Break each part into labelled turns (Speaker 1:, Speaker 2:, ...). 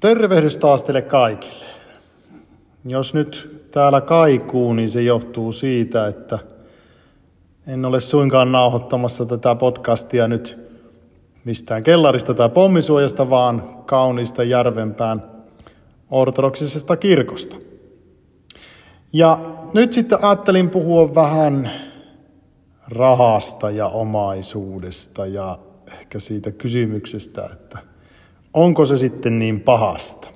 Speaker 1: Tervehdys taas teille kaikille. Jos nyt täällä kaikuu, niin se johtuu siitä, että en ole suinkaan nauhoittamassa tätä podcastia nyt mistään kellarista tai pommisuojasta, vaan kauniista Järvenpään ortodoksisesta kirkosta. Ja nyt sitten ajattelin puhua vähän rahasta ja omaisuudesta ja ehkä siitä kysymyksestä, että onko se sitten niin pahasta.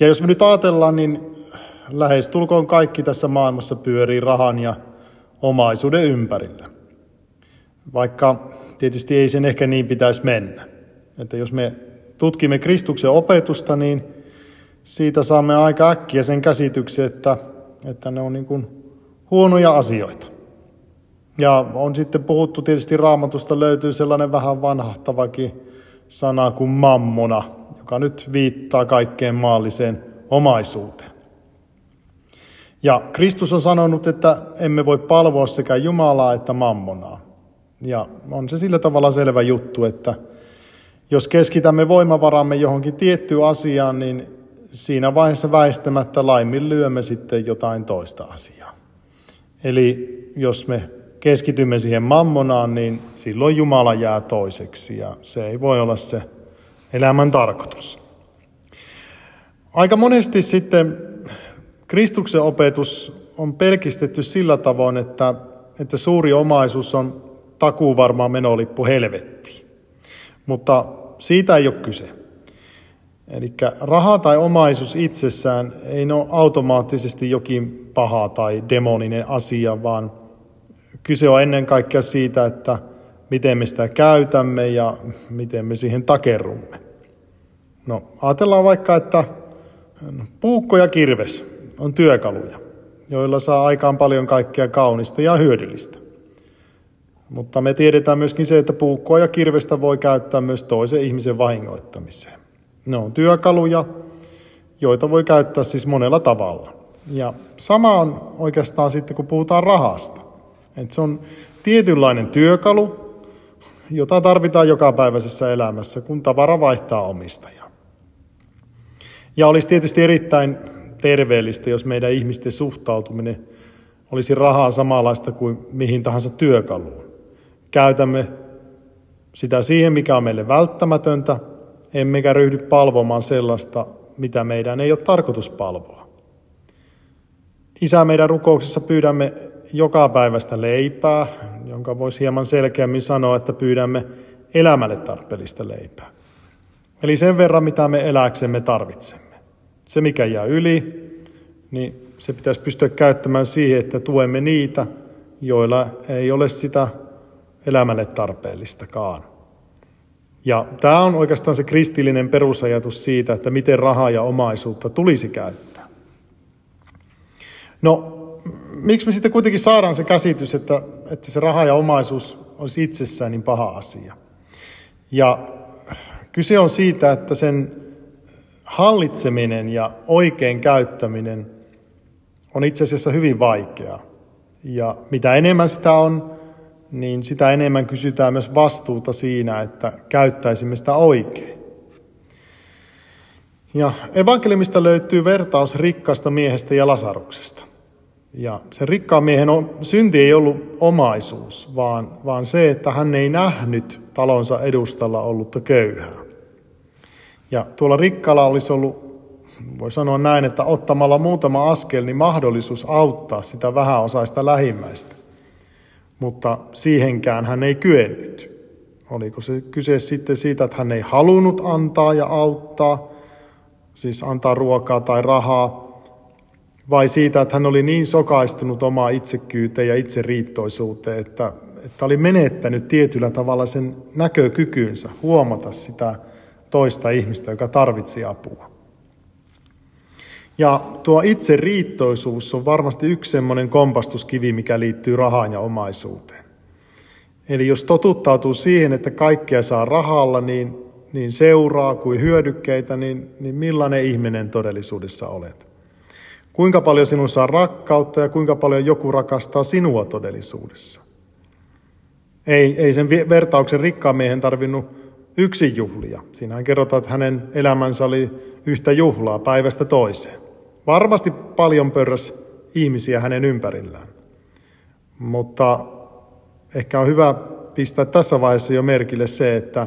Speaker 1: Ja jos me nyt ajatellaan, niin lähestulkoon kaikki tässä maailmassa pyörii rahan ja omaisuuden ympärillä. Vaikka tietysti ei sen ehkä niin pitäisi mennä. Että jos me tutkimme Kristuksen opetusta, niin siitä saamme aika äkkiä sen käsityksen, että, että ne on niin kuin huonoja asioita. Ja on sitten puhuttu tietysti raamatusta löytyy sellainen vähän vanhahtavakin sana kuin mammona, joka nyt viittaa kaikkeen maalliseen omaisuuteen. Ja Kristus on sanonut, että emme voi palvoa sekä Jumalaa että mammonaa. Ja on se sillä tavalla selvä juttu, että jos keskitämme voimavaramme johonkin tiettyyn asiaan, niin siinä vaiheessa väistämättä laiminlyömme sitten jotain toista asiaa. Eli jos me keskitymme siihen mammonaan, niin silloin Jumala jää toiseksi ja se ei voi olla se elämän tarkoitus. Aika monesti sitten Kristuksen opetus on pelkistetty sillä tavoin, että, että suuri omaisuus on takuu varmaan menolippu helvettiin. Mutta siitä ei ole kyse. Eli raha tai omaisuus itsessään ei ole automaattisesti jokin paha tai demoninen asia, vaan – Kyse on ennen kaikkea siitä, että miten me sitä käytämme ja miten me siihen takerrumme. No, ajatellaan vaikka, että puukko ja kirves on työkaluja, joilla saa aikaan paljon kaikkea kaunista ja hyödyllistä. Mutta me tiedetään myöskin se, että puukkoa ja kirvestä voi käyttää myös toisen ihmisen vahingoittamiseen. Ne on työkaluja, joita voi käyttää siis monella tavalla. Ja sama on oikeastaan sitten, kun puhutaan rahasta. Et se on tietynlainen työkalu, jota tarvitaan jokapäiväisessä elämässä, kun tavara vaihtaa omistajaa. Ja olisi tietysti erittäin terveellistä, jos meidän ihmisten suhtautuminen olisi rahaa samanlaista kuin mihin tahansa työkaluun. Käytämme sitä siihen, mikä on meille välttämätöntä, emmekä ryhdy palvomaan sellaista, mitä meidän ei ole tarkoitus palvoa. Isä, meidän rukouksessa pyydämme joka päivästä leipää, jonka voisi hieman selkeämmin sanoa, että pyydämme elämälle tarpeellista leipää. Eli sen verran, mitä me eläksemme tarvitsemme. Se, mikä jää yli, niin se pitäisi pystyä käyttämään siihen, että tuemme niitä, joilla ei ole sitä elämälle tarpeellistakaan. Ja tämä on oikeastaan se kristillinen perusajatus siitä, että miten rahaa ja omaisuutta tulisi käyttää. No, miksi me sitten kuitenkin saadaan se käsitys, että, että se raha ja omaisuus olisi itsessään niin paha asia? Ja kyse on siitä, että sen hallitseminen ja oikein käyttäminen on itse asiassa hyvin vaikeaa. Ja mitä enemmän sitä on, niin sitä enemmän kysytään myös vastuuta siinä, että käyttäisimme sitä oikein. Ja evankeliumista löytyy vertaus rikkaasta miehestä ja Lasaruksesta. Ja se rikkaan miehen on, synti ei ollut omaisuus, vaan, vaan se, että hän ei nähnyt talonsa edustalla ollutta köyhää. Ja tuolla rikkaalla olisi ollut, voi sanoa näin, että ottamalla muutama askel, niin mahdollisuus auttaa sitä vähäosaista lähimmäistä. Mutta siihenkään hän ei kyennyt. Oliko se kyse sitten siitä, että hän ei halunnut antaa ja auttaa, siis antaa ruokaa tai rahaa, vai siitä, että hän oli niin sokaistunut omaa itsekyyteen ja itseriittoisuuteen, että, että oli menettänyt tietyllä tavalla sen näkökykynsä huomata sitä toista ihmistä, joka tarvitsi apua. Ja tuo itseriittoisuus on varmasti yksi semmoinen kompastuskivi, mikä liittyy rahaan ja omaisuuteen. Eli jos totuttautuu siihen, että kaikkea saa rahalla, niin, niin seuraa kuin hyödykkeitä, niin, niin millainen ihminen todellisuudessa olet? Kuinka paljon sinun saa rakkautta ja kuinka paljon joku rakastaa sinua todellisuudessa. Ei, ei sen vertauksen rikkaan miehen tarvinnut yksi juhlia. Siinähän kerrotaan, että hänen elämänsä oli yhtä juhlaa päivästä toiseen. Varmasti paljon pörräs ihmisiä hänen ympärillään. Mutta ehkä on hyvä pistää tässä vaiheessa jo merkille se, että,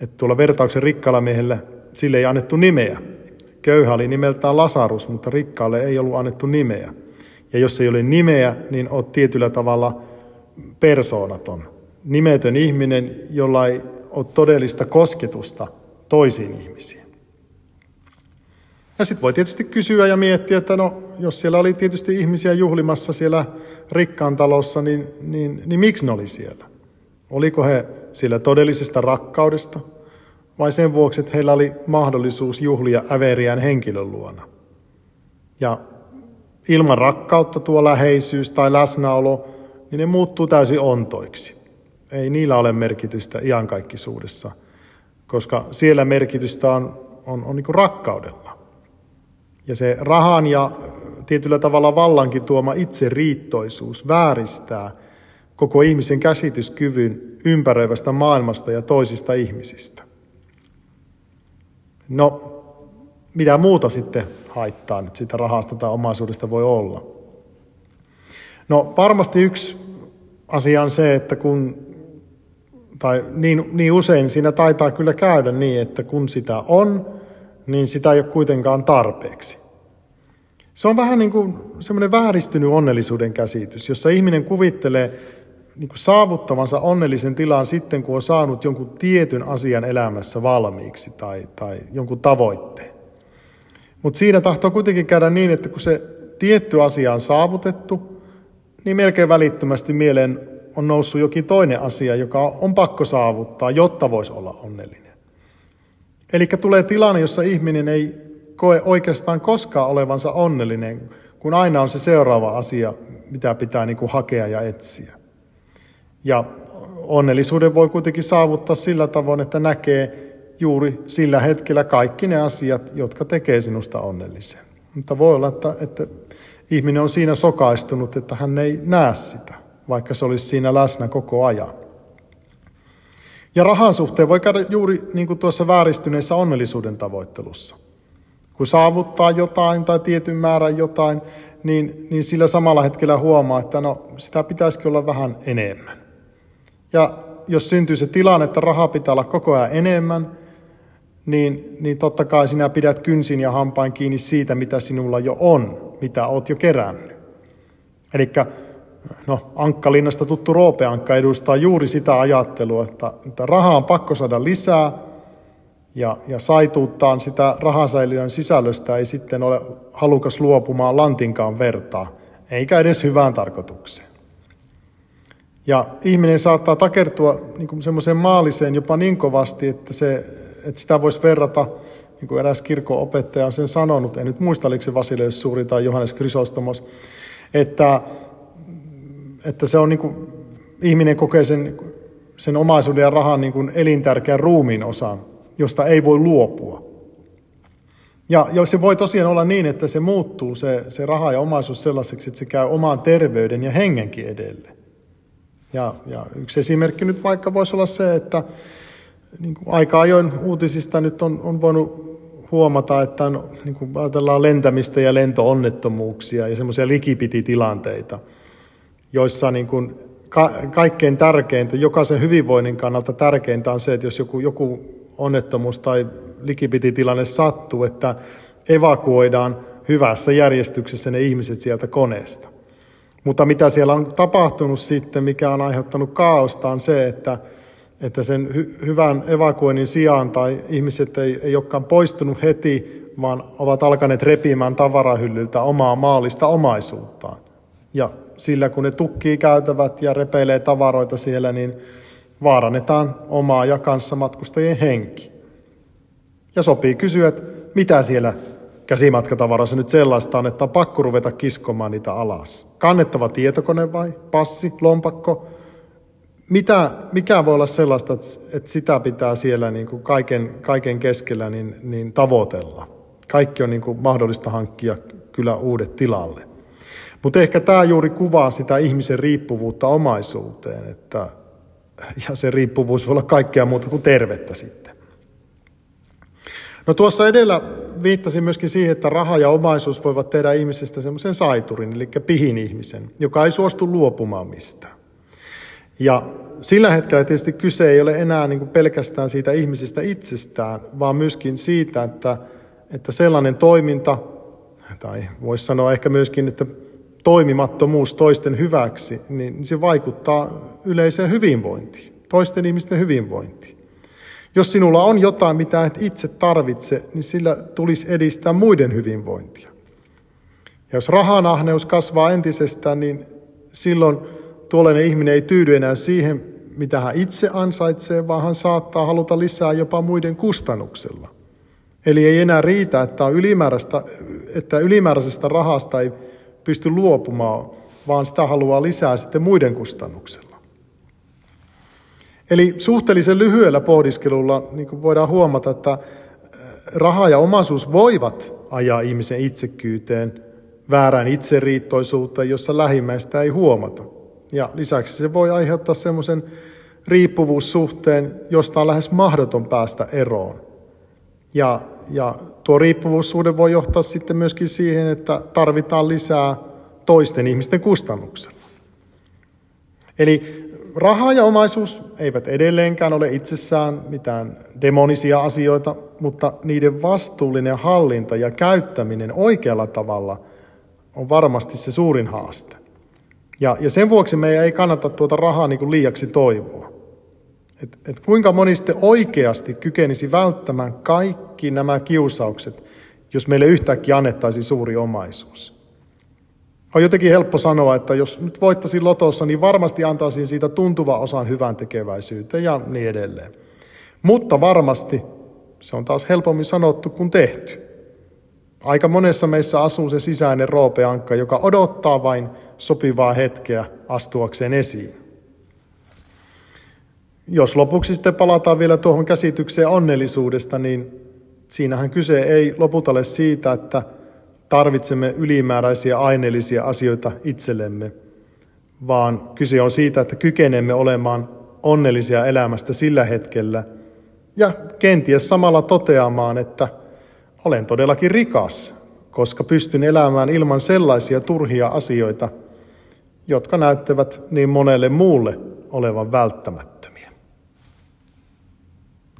Speaker 1: että tuolla vertauksen rikkaalla miehellä sille ei annettu nimeä. Köyhä oli nimeltään Lasarus, mutta rikkaalle ei ollut annettu nimeä. Ja jos ei ole nimeä, niin olet tietyllä tavalla persoonaton. Nimetön ihminen, jolla ei ole todellista kosketusta toisiin ihmisiin. Ja sitten voi tietysti kysyä ja miettiä, että no, jos siellä oli tietysti ihmisiä juhlimassa siellä rikkaan talossa, niin, niin, niin miksi ne oli siellä? Oliko he siellä todellisesta rakkaudesta vai sen vuoksi, että heillä oli mahdollisuus juhlia äveriään henkilön luona? Ja ilman rakkautta tuo läheisyys tai läsnäolo, niin ne muuttuu täysin ontoiksi. Ei niillä ole merkitystä iankaikkisuudessa, koska siellä merkitystä on, on, on niin rakkaudella. Ja se rahan ja tietyllä tavalla vallankin tuoma itseriittoisuus vääristää koko ihmisen käsityskyvyn ympäröivästä maailmasta ja toisista ihmisistä. No, mitä muuta sitten haittaa nyt siitä rahasta tai omaisuudesta voi olla? No varmasti yksi asia on se, että kun, tai niin, niin usein siinä taitaa kyllä käydä niin, että kun sitä on, niin sitä ei ole kuitenkaan tarpeeksi. Se on vähän niin kuin semmoinen vääristynyt onnellisuuden käsitys, jossa ihminen kuvittelee niin kuin saavuttavansa onnellisen tilan sitten, kun on saanut jonkun tietyn asian elämässä valmiiksi tai, tai jonkun tavoitteen. Mutta siinä tahtoo kuitenkin käydä niin, että kun se tietty asia on saavutettu, niin melkein välittömästi mieleen on noussut jokin toinen asia, joka on pakko saavuttaa, jotta voisi olla onnellinen. Eli tulee tilanne, jossa ihminen ei koe oikeastaan koskaan olevansa onnellinen, kun aina on se seuraava asia, mitä pitää niin kuin hakea ja etsiä. Ja onnellisuuden voi kuitenkin saavuttaa sillä tavoin, että näkee juuri sillä hetkellä kaikki ne asiat, jotka tekee sinusta onnellisen. Mutta voi olla, että, että ihminen on siinä sokaistunut, että hän ei näe sitä, vaikka se olisi siinä läsnä koko ajan. Ja rahan suhteen voi käydä juuri niin kuin tuossa vääristyneessä onnellisuuden tavoittelussa. Kun saavuttaa jotain tai tietyn määrän jotain, niin, niin sillä samalla hetkellä huomaa, että no, sitä pitäisikin olla vähän enemmän. Ja jos syntyy se tilanne, että rahaa pitää olla koko ajan enemmän, niin, niin totta kai sinä pidät kynsin ja hampain kiinni siitä, mitä sinulla jo on, mitä oot jo kerännyt. Eli no, Ankkalinnasta tuttu Roope-Ankka edustaa juuri sitä ajattelua, että, että rahaa on pakko saada lisää, ja, ja saituuttaan sitä rahasäiliön sisällöstä ei sitten ole halukas luopumaan lantinkaan vertaa, eikä edes hyvään tarkoitukseen. Ja ihminen saattaa takertua niin semmoiseen maalliseen jopa niin kovasti, että, se, että sitä voisi verrata, niin kuin eräs kirkon opettaja on sen sanonut, en nyt muista, oliko se Vasileus Suuri tai Johannes Chrysostomos, että, että se on niin kuin, ihminen kokee sen, sen omaisuuden ja rahan niin kuin elintärkeän ruumiin osan, josta ei voi luopua. Ja jos se voi tosiaan olla niin, että se muuttuu, se, se raha ja omaisuus sellaiseksi, että se käy omaan terveyden ja hengenkin edelle. Ja, ja yksi esimerkki nyt vaikka voisi olla se, että niin kuin aika ajoin uutisista nyt on, on voinut huomata, että on, niin kuin ajatellaan lentämistä ja lentoonnettomuuksia ja semmoisia likipititilanteita, joissa niin kuin ka- kaikkein tärkeintä, jokaisen hyvinvoinnin kannalta tärkeintä on se, että jos joku, joku onnettomuus tai likipititilanne sattuu, että evakuoidaan hyvässä järjestyksessä ne ihmiset sieltä koneesta. Mutta mitä siellä on tapahtunut sitten, mikä on aiheuttanut kaaosta, on se, että, että sen hy- hyvän evakuoinnin sijaan tai ihmiset ei, ei olekaan poistunut heti, vaan ovat alkaneet repimään tavarahyllyltä omaa maallista omaisuuttaan. Ja sillä kun ne tukkii käytävät ja repeilee tavaroita siellä, niin vaarannetaan omaa ja kanssamatkustajien henki. Ja sopii kysyä, että mitä siellä käsimatkatavarassa nyt sellaista on, että on pakko ruveta kiskomaan niitä alas. Kannettava tietokone vai passi, lompakko? Mitä, mikä voi olla sellaista, että sitä pitää siellä niin kuin kaiken, kaiken keskellä niin, niin tavoitella? Kaikki on niin kuin mahdollista hankkia kyllä uudet tilalle. Mutta ehkä tämä juuri kuvaa sitä ihmisen riippuvuutta omaisuuteen, että, ja se riippuvuus voi olla kaikkea muuta kuin tervettä sitten. No tuossa edellä viittasin myöskin siihen, että raha ja omaisuus voivat tehdä ihmisestä semmoisen saiturin, eli pihin ihmisen, joka ei suostu luopumaan mistään. Ja sillä hetkellä tietysti kyse ei ole enää niin pelkästään siitä ihmisestä itsestään, vaan myöskin siitä, että, että sellainen toiminta, tai voisi sanoa ehkä myöskin, että toimimattomuus toisten hyväksi, niin se vaikuttaa yleiseen hyvinvointiin, toisten ihmisten hyvinvointiin. Jos sinulla on jotain, mitä et itse tarvitse, niin sillä tulisi edistää muiden hyvinvointia. Ja jos rahanahneus kasvaa entisestään, niin silloin tuollainen ihminen ei tyydy enää siihen, mitä hän itse ansaitsee, vaan hän saattaa haluta lisää jopa muiden kustannuksella. Eli ei enää riitä, että, on ylimääräistä, että ylimääräisestä rahasta ei pysty luopumaan, vaan sitä haluaa lisää sitten muiden kustannuksella. Eli suhteellisen lyhyellä pohdiskelulla niin voidaan huomata, että raha ja omaisuus voivat ajaa ihmisen itsekyyteen, väärään itseriittoisuuteen, jossa lähimmäistä ei huomata. Ja lisäksi se voi aiheuttaa semmoisen riippuvuussuhteen, josta on lähes mahdoton päästä eroon. Ja, ja tuo riippuvuussuhde voi johtaa sitten myöskin siihen, että tarvitaan lisää toisten ihmisten kustannuksella. Eli raha ja omaisuus eivät edelleenkään ole itsessään mitään demonisia asioita, mutta niiden vastuullinen hallinta ja käyttäminen oikealla tavalla on varmasti se suurin haaste. Ja, ja sen vuoksi meidän ei kannata tuota rahaa niin kuin liiaksi toivoa. Et, et kuinka moni sitten oikeasti kykenisi välttämään kaikki nämä kiusaukset, jos meille yhtäkkiä annettaisiin suuri omaisuus. On jotenkin helppo sanoa, että jos nyt voittaisin lotossa, niin varmasti antaisin siitä tuntuva osan hyvän tekeväisyyteen ja niin edelleen. Mutta varmasti se on taas helpommin sanottu kuin tehty. Aika monessa meissä asuu se sisäinen roopeankka, joka odottaa vain sopivaa hetkeä astuakseen esiin. Jos lopuksi sitten palataan vielä tuohon käsitykseen onnellisuudesta, niin siinähän kyse ei lopulta ole siitä, että tarvitsemme ylimääräisiä aineellisia asioita itsellemme, vaan kyse on siitä, että kykenemme olemaan onnellisia elämästä sillä hetkellä ja kenties samalla toteamaan, että olen todellakin rikas, koska pystyn elämään ilman sellaisia turhia asioita, jotka näyttävät niin monelle muulle olevan välttämättä.